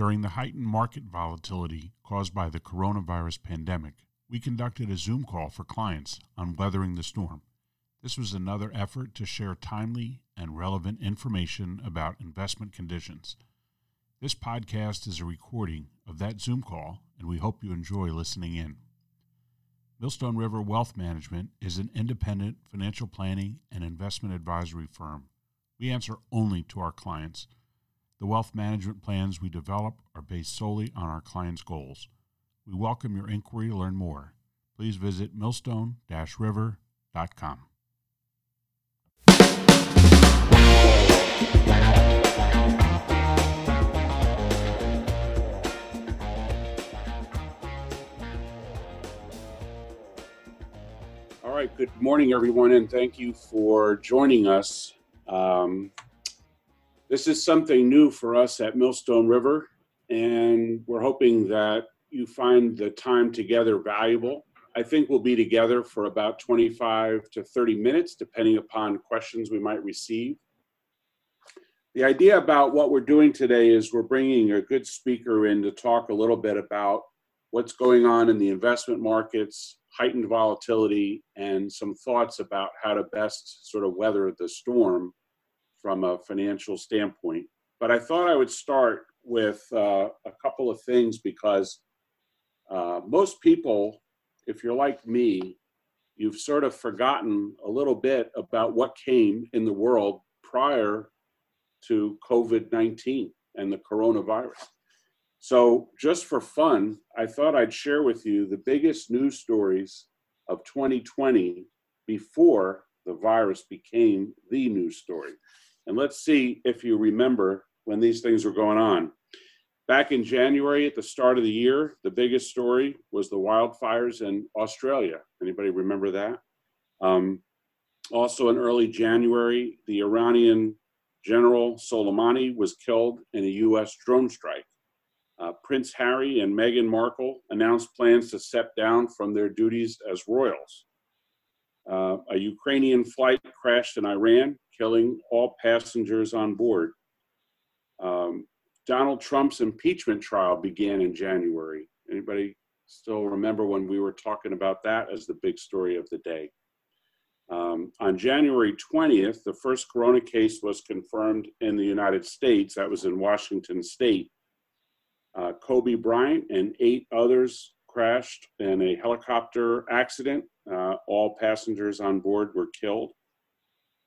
During the heightened market volatility caused by the coronavirus pandemic, we conducted a Zoom call for clients on weathering the storm. This was another effort to share timely and relevant information about investment conditions. This podcast is a recording of that Zoom call, and we hope you enjoy listening in. Millstone River Wealth Management is an independent financial planning and investment advisory firm. We answer only to our clients. The wealth management plans we develop are based solely on our clients' goals. We welcome your inquiry to learn more. Please visit millstone river.com. All right, good morning, everyone, and thank you for joining us. Um, this is something new for us at Millstone River, and we're hoping that you find the time together valuable. I think we'll be together for about 25 to 30 minutes, depending upon questions we might receive. The idea about what we're doing today is we're bringing a good speaker in to talk a little bit about what's going on in the investment markets, heightened volatility, and some thoughts about how to best sort of weather the storm from a financial standpoint. But I thought I would start with uh, a couple of things because uh, most people if you're like me, you've sort of forgotten a little bit about what came in the world prior to COVID 19 and the coronavirus. So, just for fun, I thought I'd share with you the biggest news stories of 2020 before the virus became the news story. And let's see if you remember when these things were going on. Back in January, at the start of the year, the biggest story was the wildfires in Australia. Anybody remember that? Um, also in early January, the Iranian General Soleimani was killed in a U.S. drone strike. Uh, Prince Harry and Meghan Markle announced plans to step down from their duties as royals. Uh, a Ukrainian flight crashed in Iran, killing all passengers on board. Um, Donald Trump's impeachment trial began in January. Anybody still remember when we were talking about that as the big story of the day? Um, on January 20th, the first corona case was confirmed in the United States. That was in Washington state. Uh, Kobe Bryant and eight others crashed in a helicopter accident. Uh, all passengers on board were killed.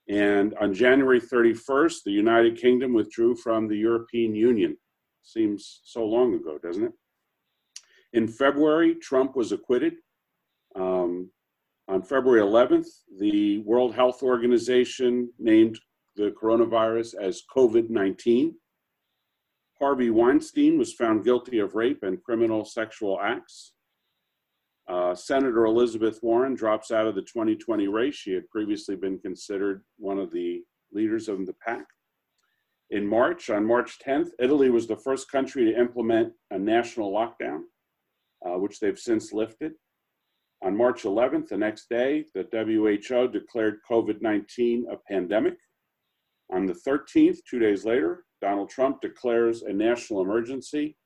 And on January 31st, the United Kingdom withdrew from the European Union. Seems so long ago, doesn't it? In February, Trump was acquitted. Um, on February 11th, the World Health Organization named the coronavirus as COVID 19. Harvey Weinstein was found guilty of rape and criminal sexual acts. Uh, Senator Elizabeth Warren drops out of the 2020 race. She had previously been considered one of the leaders of the pack. In March, on March 10th, Italy was the first country to implement a national lockdown, uh, which they've since lifted. On March 11th, the next day, the WHO declared COVID 19 a pandemic. On the 13th, two days later, Donald Trump declares a national emergency.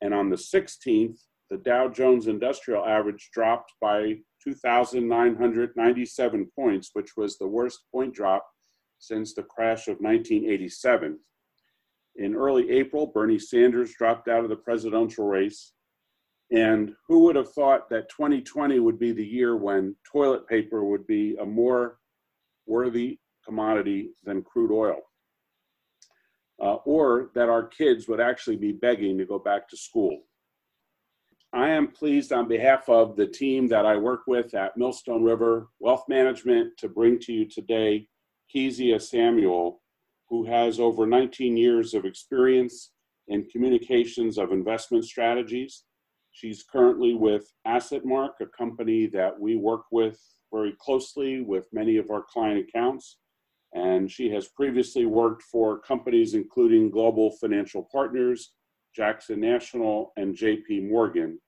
And on the 16th, the Dow Jones Industrial Average dropped by 2,997 points, which was the worst point drop since the crash of 1987. In early April, Bernie Sanders dropped out of the presidential race. And who would have thought that 2020 would be the year when toilet paper would be a more worthy commodity than crude oil? Uh, or that our kids would actually be begging to go back to school. I am pleased on behalf of the team that I work with at Millstone River Wealth Management to bring to you today Kezia Samuel, who has over 19 years of experience in communications of investment strategies. She's currently with AssetMark, a company that we work with very closely with many of our client accounts. And she has previously worked for companies including Global Financial Partners, Jackson National, and JP Morgan.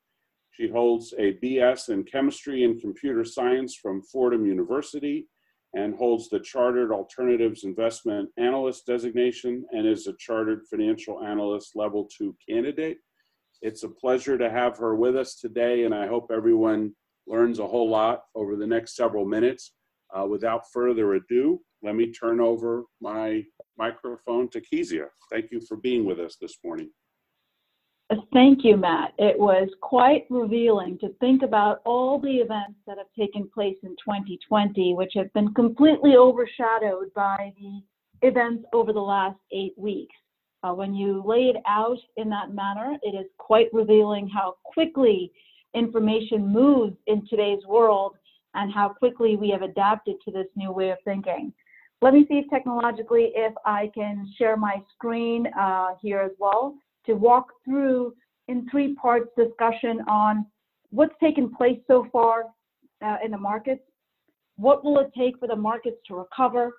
She holds a BS in chemistry and computer science from Fordham University and holds the Chartered Alternatives Investment Analyst designation and is a Chartered Financial Analyst Level 2 candidate. It's a pleasure to have her with us today, and I hope everyone learns a whole lot over the next several minutes. Uh, without further ado, let me turn over my microphone to Kezia. Thank you for being with us this morning. Thank you, Matt. It was quite revealing to think about all the events that have taken place in 2020, which have been completely overshadowed by the events over the last eight weeks. Uh, when you lay it out in that manner, it is quite revealing how quickly information moves in today's world and how quickly we have adapted to this new way of thinking. Let me see if technologically if I can share my screen uh, here as well to walk through in three parts discussion on what's taken place so far uh, in the markets, what will it take for the markets to recover,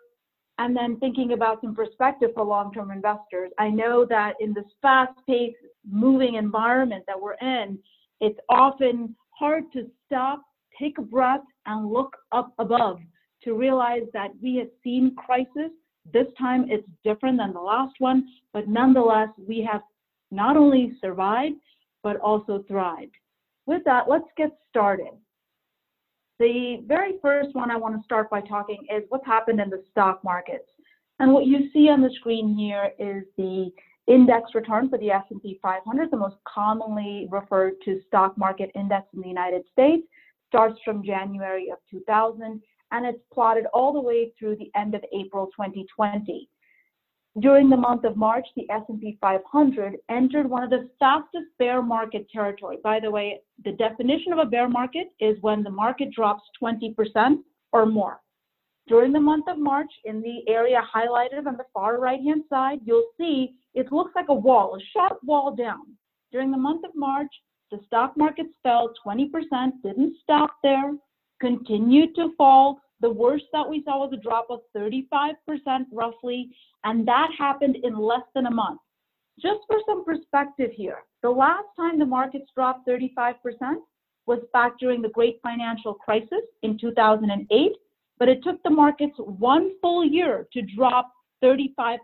and then thinking about some perspective for long-term investors. I know that in this fast-paced, moving environment that we're in, it's often hard to stop, take a breath, and look up above to realize that we have seen crisis. This time it's different than the last one, but nonetheless, we have not only survived, but also thrived. With that, let's get started. The very first one I want to start by talking is what's happened in the stock markets. And what you see on the screen here is the index return for the S&P 500, the most commonly referred to stock market index in the United States, starts from January of 2000, and it's plotted all the way through the end of April 2020. During the month of March, the S&P 500 entered one of the fastest bear market territory. By the way, the definition of a bear market is when the market drops 20% or more. During the month of March, in the area highlighted on the far right-hand side, you'll see it looks like a wall, a sharp wall down. During the month of March, the stock markets fell 20%, didn't stop there, continued to fall. The worst that we saw was a drop of 35% roughly and that happened in less than a month. Just for some perspective here, the last time the markets dropped 35% was back during the great financial crisis in 2008, but it took the markets one full year to drop 35%,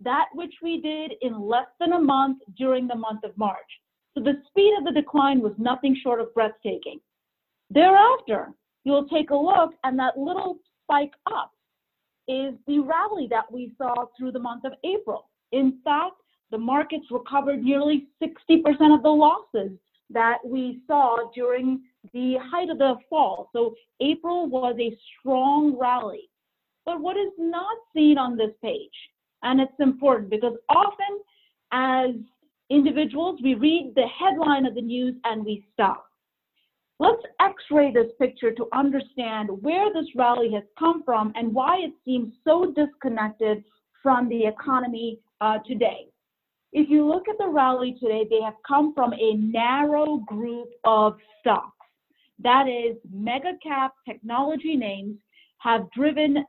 that which we did in less than a month during the month of March. So the speed of the decline was nothing short of breathtaking. Thereafter, you'll take a look and that little spike up is the rally that we saw through the month of April. In fact, the markets recovered nearly 60% of the losses that we saw during the height of the fall. So April was a strong rally. But what is not seen on this page, and it's important because often as individuals, we read the headline of the news and we stop. Let's x-ray this picture to understand where this rally has come from and why it seems so disconnected from the economy uh, today. If you look at the rally today, they have come from a narrow group of stocks. That is, mega cap technology names have driven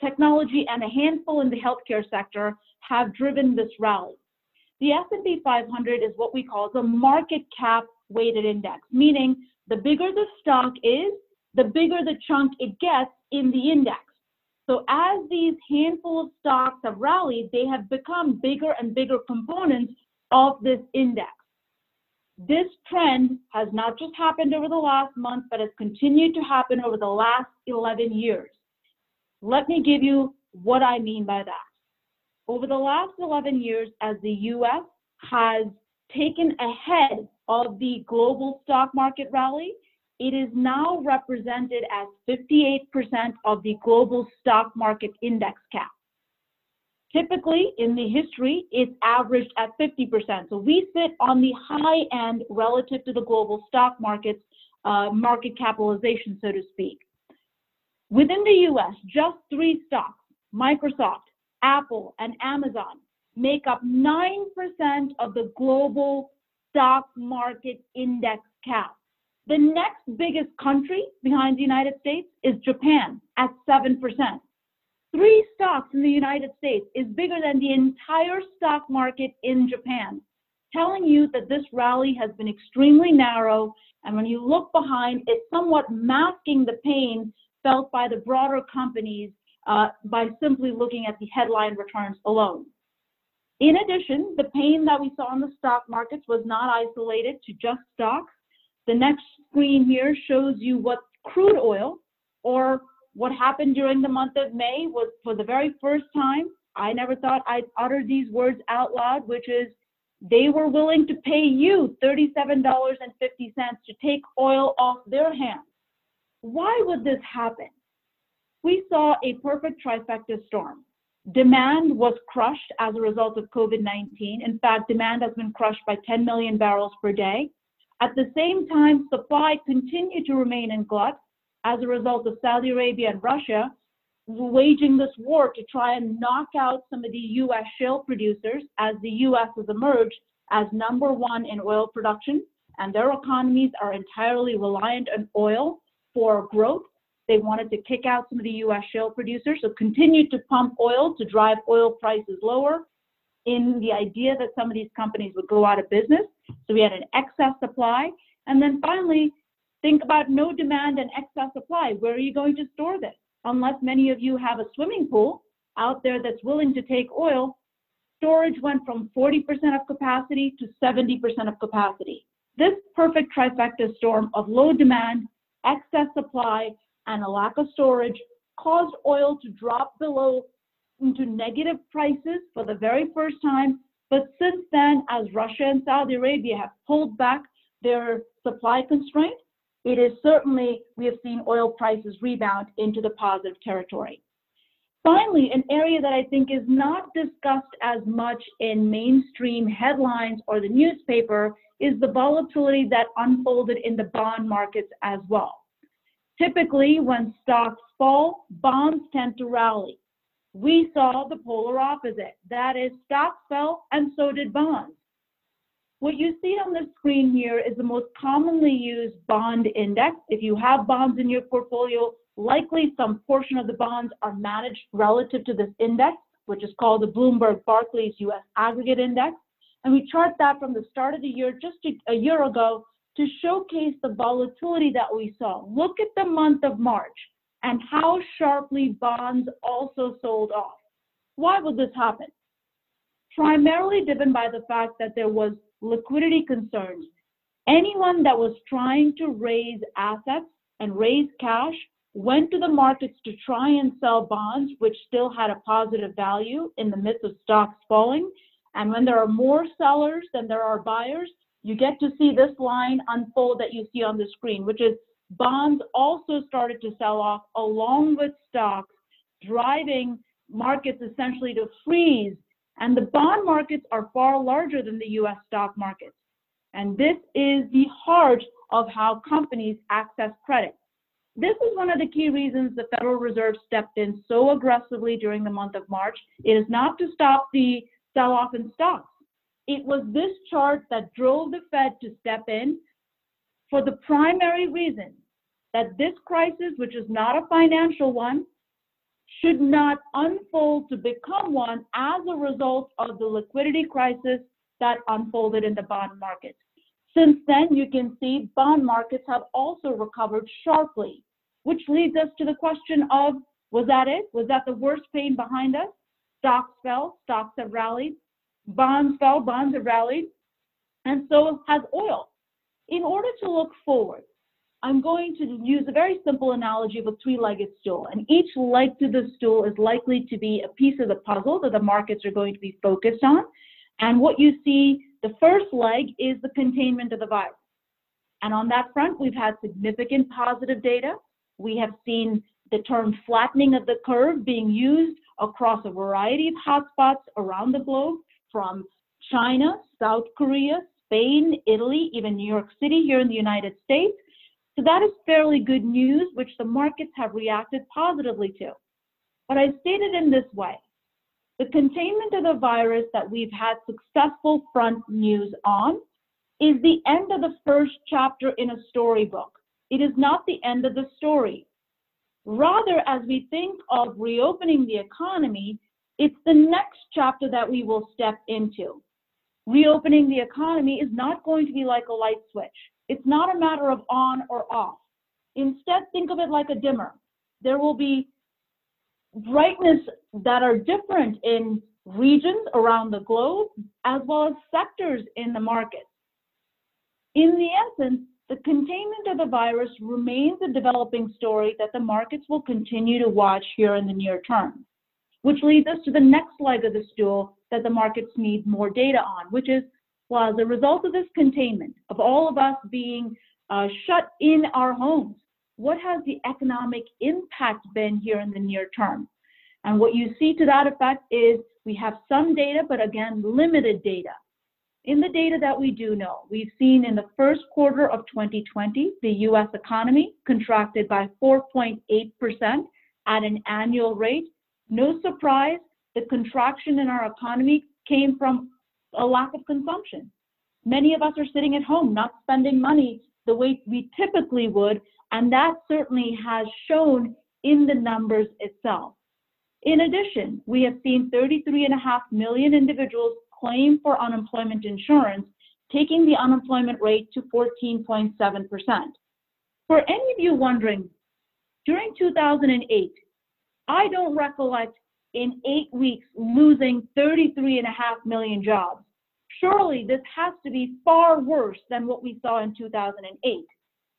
technology and a handful in the healthcare sector have driven this rally. The S&P 500 is what we call the market cap weighted index, meaning the bigger the stock is, the bigger the chunk it gets in the index. So as these handful of stocks have rallied, they have become bigger and bigger components of this index. This trend has not just happened over the last month, but has continued to happen over the last 11 years. Let me give you what I mean by that. Over the last 11 years, as the US has taken ahead of the global stock market rally, it is now represented as 58% of the global stock market index cap. Typically, in the history, it's averaged at 50%. So we sit on the high end relative to the global stock market's uh, market capitalization, so to speak. Within the US, just three stocks, Microsoft, Apple, and Amazon, make up 9% of the global stock market index cap. The next biggest country behind the United States is Japan at 7%. Three stocks in the United States is bigger than the entire stock market in Japan, telling you that this rally has been extremely narrow. And when you look behind, it's somewhat masking the pain felt by the broader companies uh, by simply looking at the headline returns alone. In addition, the pain that we saw in the stock markets was not isolated to just stocks. The next screen here shows you what crude oil or what happened during the month of May was for the very first time. I never thought I'd utter these words out loud, which is they were willing to pay you $37.50 to take oil off their hands. Why would this happen? We saw a perfect trifecta storm. Demand was crushed as a result of COVID 19. In fact, demand has been crushed by 10 million barrels per day. At the same time, supply continued to remain in glut as a result of Saudi Arabia and Russia waging this war to try and knock out some of the U.S. shale producers as the U.S. has emerged as number one in oil production, and their economies are entirely reliant on oil for growth. They wanted to kick out some of the U.S. shale producers, so continued to pump oil to drive oil prices lower in the idea that some of these companies would go out of business. So we had an excess supply. And then finally, think about no demand and excess supply. Where are you going to store this? unless many of you have a swimming pool out there that's willing to take oil, storage went from 40% of capacity to 70% of capacity. This perfect trifecta storm of low demand, excess supply, and a lack of storage caused oil to drop below into negative prices for the very first time. But since then, as Russia and Saudi Arabia have pulled back their supply constraint, it is certainly, we have seen oil prices rebound into the positive territory. Finally, an area that I think is not discussed as much in mainstream headlines or the newspaper is the volatility that unfolded in the bond markets as well. Typically, when stocks fall, bonds tend to rally. We saw the polar opposite. That is, stocks fell and so did bonds. What you see on the screen here is the most commonly used bond index. If you have bonds in your portfolio, likely some portion of the bonds are managed relative to this index, which is called the Bloomberg Barclays US Aggregate Index. And we chart that from the start of the year, just a year ago, to showcase the volatility that we saw. Look at the month of March and how sharply bonds also sold off. Why would this happen? Primarily driven by the fact that there was liquidity concerns. Anyone that was trying to raise assets and raise cash went to the markets to try and sell bonds, which still had a positive value in the midst of stocks falling. And when there are more sellers than there are buyers, you get to see this line unfold that you see on the screen, which is bonds also started to sell off along with stocks, driving markets essentially to freeze and the bond markets are far larger than the US stock markets. And this is the heart of how companies access credit. This is one of the key reasons the Federal Reserve stepped in so aggressively during the month of March. It is not to stop the sell off in stocks. It was this chart that drove the Fed to step in for the primary reason that this crisis, which is not a financial one, should not unfold to become one as a result of the liquidity crisis that unfolded in the bond market. Since then, you can see bond markets have also recovered sharply, which leads us to the question of was that it? Was that the worst pain behind us? Stocks fell, stocks have rallied. Bonds fell, bonds have rallied. And so has oil. In order to look forward, I'm going to use a very simple analogy of a three-legged stool. And each leg to the stool is likely to be a piece of the puzzle that the markets are going to be focused on. And what you see, the first leg is the containment of the virus. And on that front, we've had significant positive data. We have seen the term flattening of the curve being used across a variety of hotspots around the globe, from China, South Korea, Spain, Italy, even New York City here in the United States. So that is fairly good news, which the markets have reacted positively to. But I stated in this way, the containment of the virus that we've had successful front news on is the end of the first chapter in a storybook. It is not the end of the story. Rather, as we think of reopening the economy, it's the next chapter that we will step into. Reopening the economy is not going to be like a light switch. It's not a matter of on or off. Instead, think of it like a dimmer. there will be brightness that are different in regions around the globe, as well as sectors in the market. In the essence, the containment of the virus remains a developing story that the markets will continue to watch here in the near term, which leads us to the next leg of the stool that the markets need more data on, which is, well, as a result of this containment, of all of us being uh, shut in our homes, what has the economic impact been here in the near term? And what you see to that effect is we have some data, but again, limited data. In the data that we do know, we've seen in the first quarter of 2020, the US economy contracted by 4.8% at an annual rate. No surprise, the contraction in our economy came from a lack of consumption. Many of us are sitting at home, not spending money the way we typically would, and that certainly has shown in the numbers itself. In addition, we have seen 33.5 million individuals claim for unemployment insurance, taking the unemployment rate to 14.7%. For any of you wondering, during 2008, I don't recollect in eight weeks losing 33.5 million jobs. Surely this has to be far worse than what we saw in 2008.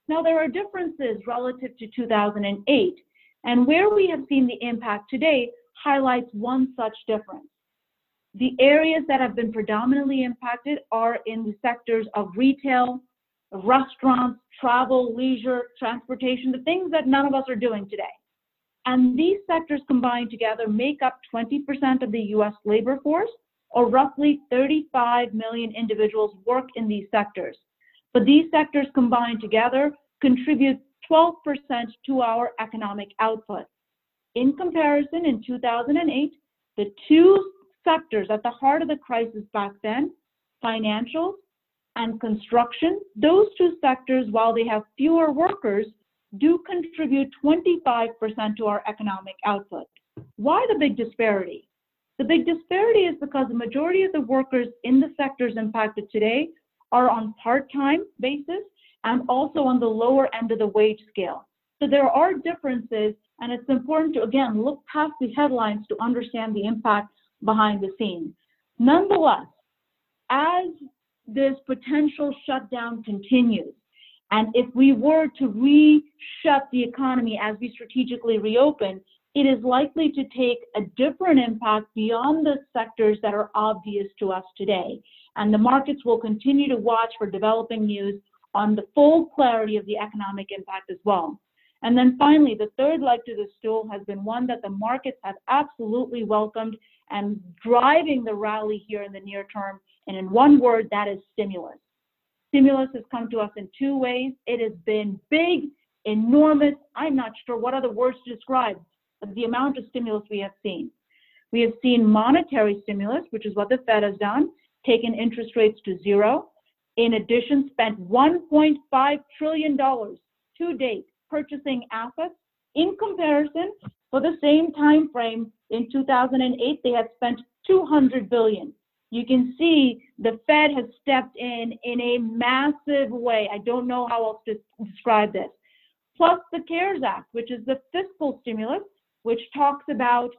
Now, there are differences relative to 2008, and where we have seen the impact today highlights one such difference. The areas that have been predominantly impacted are in the sectors of retail, restaurants, travel, leisure, transportation, the things that none of us are doing today. And these sectors combined together make up 20% of the US labor force, or roughly 35 million individuals work in these sectors. But these sectors combined together contribute 12% to our economic output. In comparison, in 2008, the two sectors at the heart of the crisis back then, financial and construction, those two sectors, while they have fewer workers, do contribute 25% to our economic output. Why the big disparity? The big disparity is because the majority of the workers in the sectors impacted today are on part-time basis and also on the lower end of the wage scale. So there are differences and it's important to again look past the headlines to understand the impact behind the scenes. Nonetheless, as this potential shutdown continues, and if we were to re-shut the economy as we strategically reopen, it is likely to take a different impact beyond the sectors that are obvious to us today. And the markets will continue to watch for developing news on the full clarity of the economic impact as well. And then finally, the third leg to the stool has been one that the markets have absolutely welcomed and driving the rally here in the near term. And in one word, that is stimulus. Stimulus has come to us in two ways. It has been big, enormous. I'm not sure what other words to describe the amount of stimulus we have seen. We have seen monetary stimulus, which is what the Fed has done, taken interest rates to zero. In addition, spent $1.5 trillion to date purchasing assets. In comparison, for the same time frame in 2008, they had spent 200 billion. You can see the Fed has stepped in in a massive way. I don't know how else to describe this. Plus the CARES Act, which is the fiscal stimulus, which talks about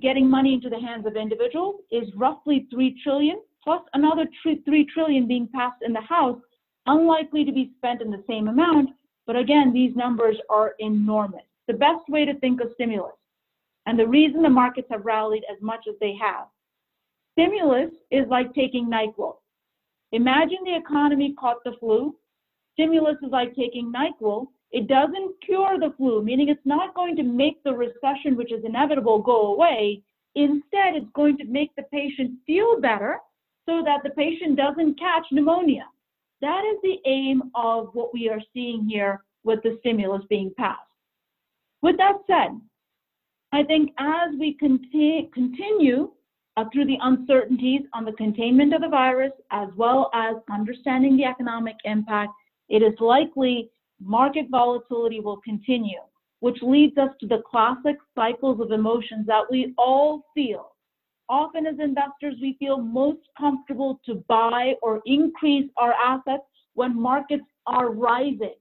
getting money into the hands of individuals, is roughly 3 trillion, plus another 3 trillion being passed in the House, unlikely to be spent in the same amount. But again, these numbers are enormous the best way to think of stimulus and the reason the markets have rallied as much as they have. Stimulus is like taking NyQuil. Imagine the economy caught the flu. Stimulus is like taking NyQuil. It doesn't cure the flu, meaning it's not going to make the recession, which is inevitable, go away. Instead, it's going to make the patient feel better so that the patient doesn't catch pneumonia. That is the aim of what we are seeing here with the stimulus being passed. With that said, I think as we conti continue Uh, through the uncertainties on the containment of the virus, as well as understanding the economic impact, it is likely market volatility will continue, which leads us to the classic cycles of emotions that we all feel. Often as investors, we feel most comfortable to buy or increase our assets when markets are rising.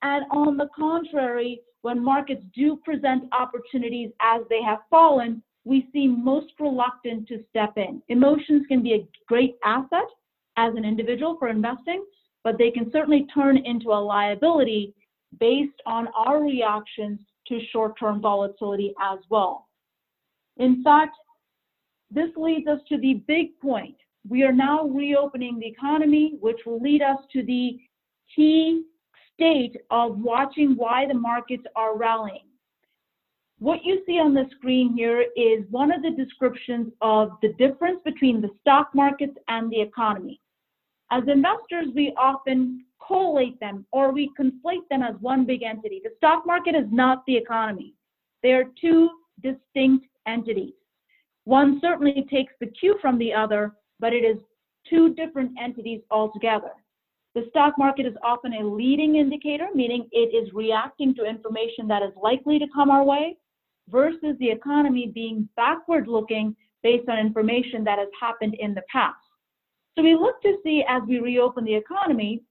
And on the contrary, when markets do present opportunities as they have fallen, we seem most reluctant to step in. Emotions can be a great asset as an individual for investing, but they can certainly turn into a liability based on our reactions to short-term volatility as well. In fact, this leads us to the big point. We are now reopening the economy, which will lead us to the key state of watching why the markets are rallying. What you see on the screen here is one of the descriptions of the difference between the stock markets and the economy. As investors, we often collate them or we conflate them as one big entity. The stock market is not the economy. They are two distinct entities. One certainly takes the cue from the other, but it is two different entities altogether. The stock market is often a leading indicator, meaning it is reacting to information that is likely to come our way, versus the economy being backward looking based on information that has happened in the past. So we look to see as we reopen the economy,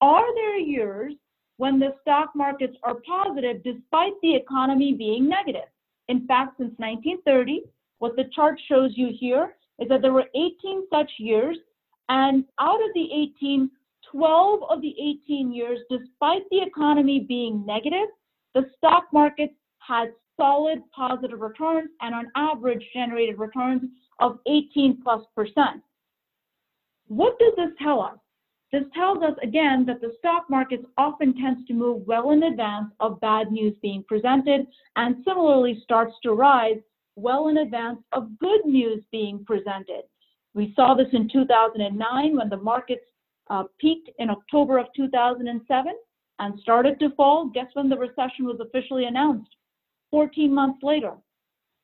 are there years when the stock markets are positive despite the economy being negative? In fact, since 1930, what the chart shows you here is that there were 18 such years, and out of the 18, 12 of the 18 years, despite the economy being negative, the stock markets had solid positive returns and on average generated returns of 18 plus percent. What does this tell us? This tells us again that the stock market often tends to move well in advance of bad news being presented and similarly starts to rise well in advance of good news being presented. We saw this in 2009 when the markets uh, peaked in October of 2007 and started to fall. Guess when the recession was officially announced? 14 months later.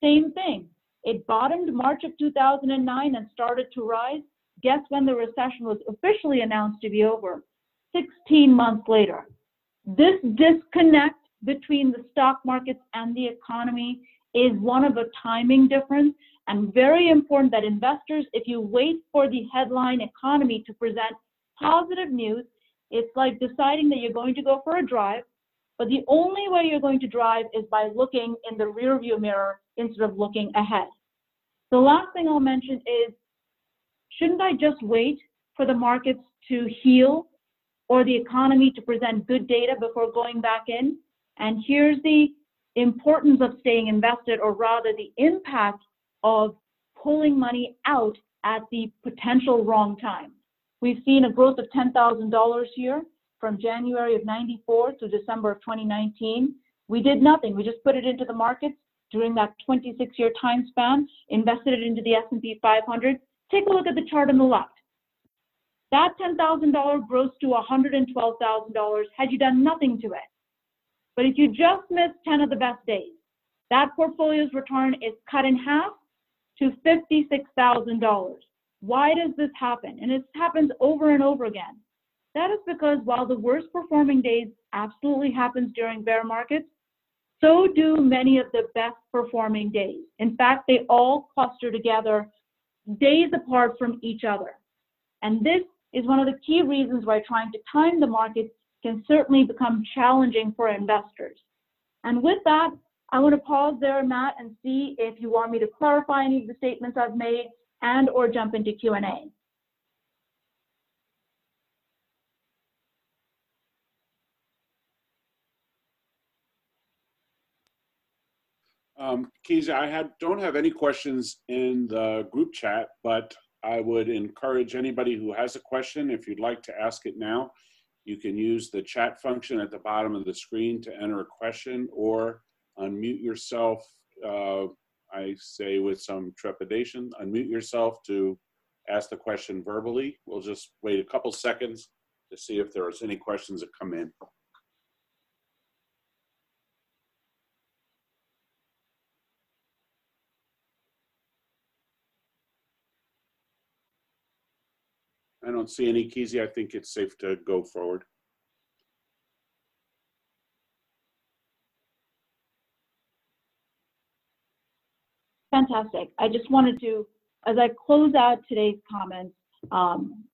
Same thing. It bottomed March of 2009 and started to rise. Guess when the recession was officially announced to be over? 16 months later. This disconnect between the stock markets and the economy is one of a timing difference and very important that investors, if you wait for the headline economy to present positive news, it's like deciding that you're going to go for a drive, but the only way you're going to drive is by looking in the rearview mirror instead of looking ahead. The last thing I'll mention is, shouldn't I just wait for the markets to heal or the economy to present good data before going back in? And here's the importance of staying invested, or rather the impact of pulling money out at the potential wrong time. We've seen a growth of $10,000 here from January of 94 to December of 2019. We did nothing. We just put it into the markets during that 26-year time span, invested it into the S&P 500. Take a look at the chart on the left. That $10,000 grows to $112,000 had you done nothing to it. But if you just miss 10 of the best days, that portfolio's return is cut in half to $56,000. Why does this happen? And it happens over and over again. That is because while the worst performing days absolutely happens during bear markets, so do many of the best performing days. In fact, they all cluster together days apart from each other. And this is one of the key reasons why trying to time the market can certainly become challenging for investors. And with that, I want to pause there, Matt, and see if you want me to clarify any of the statements I've made and or jump into Q&A. Um, Kezia, I had, don't have any questions in the group chat, but I would encourage anybody who has a question, if you'd like to ask it now, you can use the chat function at the bottom of the screen to enter a question or unmute yourself. Uh, I say with some trepidation, unmute yourself to ask the question verbally. We'll just wait a couple seconds to see if there's any questions that come in. I don't see any keys. I think it's safe to go forward. Fantastic. I just wanted to, as I close out today's comments, um,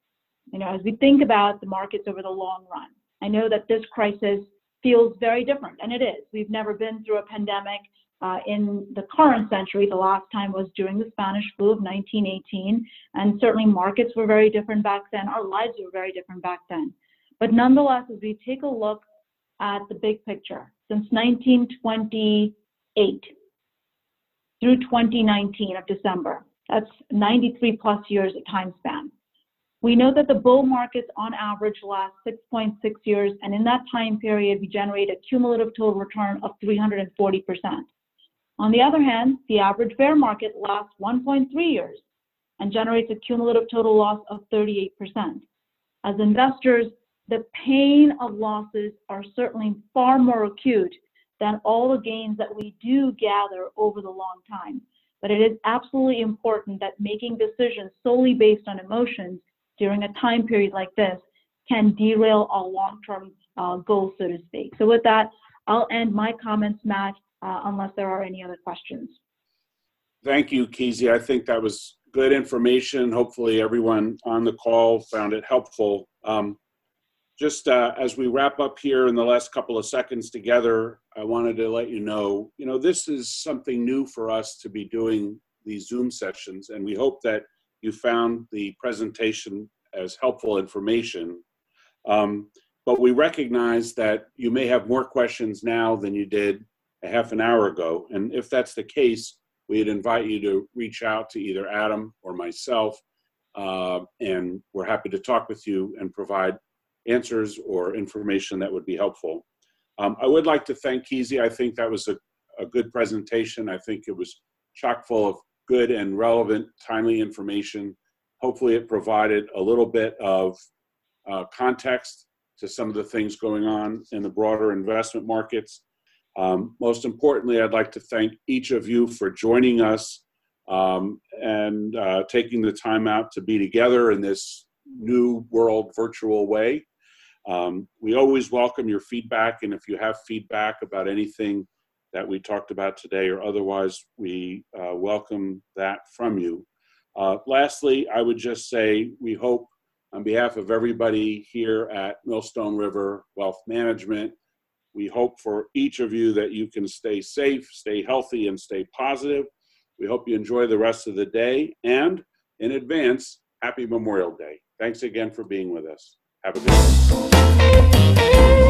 you know, as we think about the markets over the long run, I know that this crisis feels very different, and it is. We've never been through a pandemic uh, in the current century. The last time was during the Spanish flu of 1918, and certainly markets were very different back then. Our lives were very different back then. But nonetheless, as we take a look at the big picture, since 1928 through 2019 of December, that's 93 plus years of time span. We know that the bull markets on average last 6.6 years, and in that time period, we generate a cumulative total return of 340%. On the other hand, the average bear market lasts 1.3 years and generates a cumulative total loss of 38%. As investors, the pain of losses are certainly far more acute than all the gains that we do gather over the long time. But it is absolutely important that making decisions solely based on emotions during a time period like this can derail our long-term uh, goals, so to speak. So with that, I'll end my comments, Matt, uh, unless there are any other questions. Thank you, Kezia. I think that was good information. Hopefully everyone on the call found it helpful. Um, just uh, as we wrap up here in the last couple of seconds together, I wanted to let you know, you know, this is something new for us to be doing these Zoom sessions, and we hope that you found the presentation as helpful information. Um, but we recognize that you may have more questions now than you did a half an hour ago. And if that's the case, we'd invite you to reach out to either Adam or myself, uh, and we're happy to talk with you and provide answers or information that would be helpful. Um, I would like to thank Kezia. I think that was a, a good presentation. I think it was chock full of good and relevant, timely information. Hopefully, it provided a little bit of uh, context to some of the things going on in the broader investment markets. Um, most importantly, I'd like to thank each of you for joining us um, and uh, taking the time out to be together in this new world virtual way. Um, we always welcome your feedback, and if you have feedback about anything that we talked about today or otherwise, we uh, welcome that from you. Uh, lastly, I would just say we hope, on behalf of everybody here at Millstone River Wealth Management, we hope for each of you that you can stay safe, stay healthy, and stay positive. We hope you enjoy the rest of the day, and in advance, happy Memorial Day. Thanks again for being with us. Have a good day.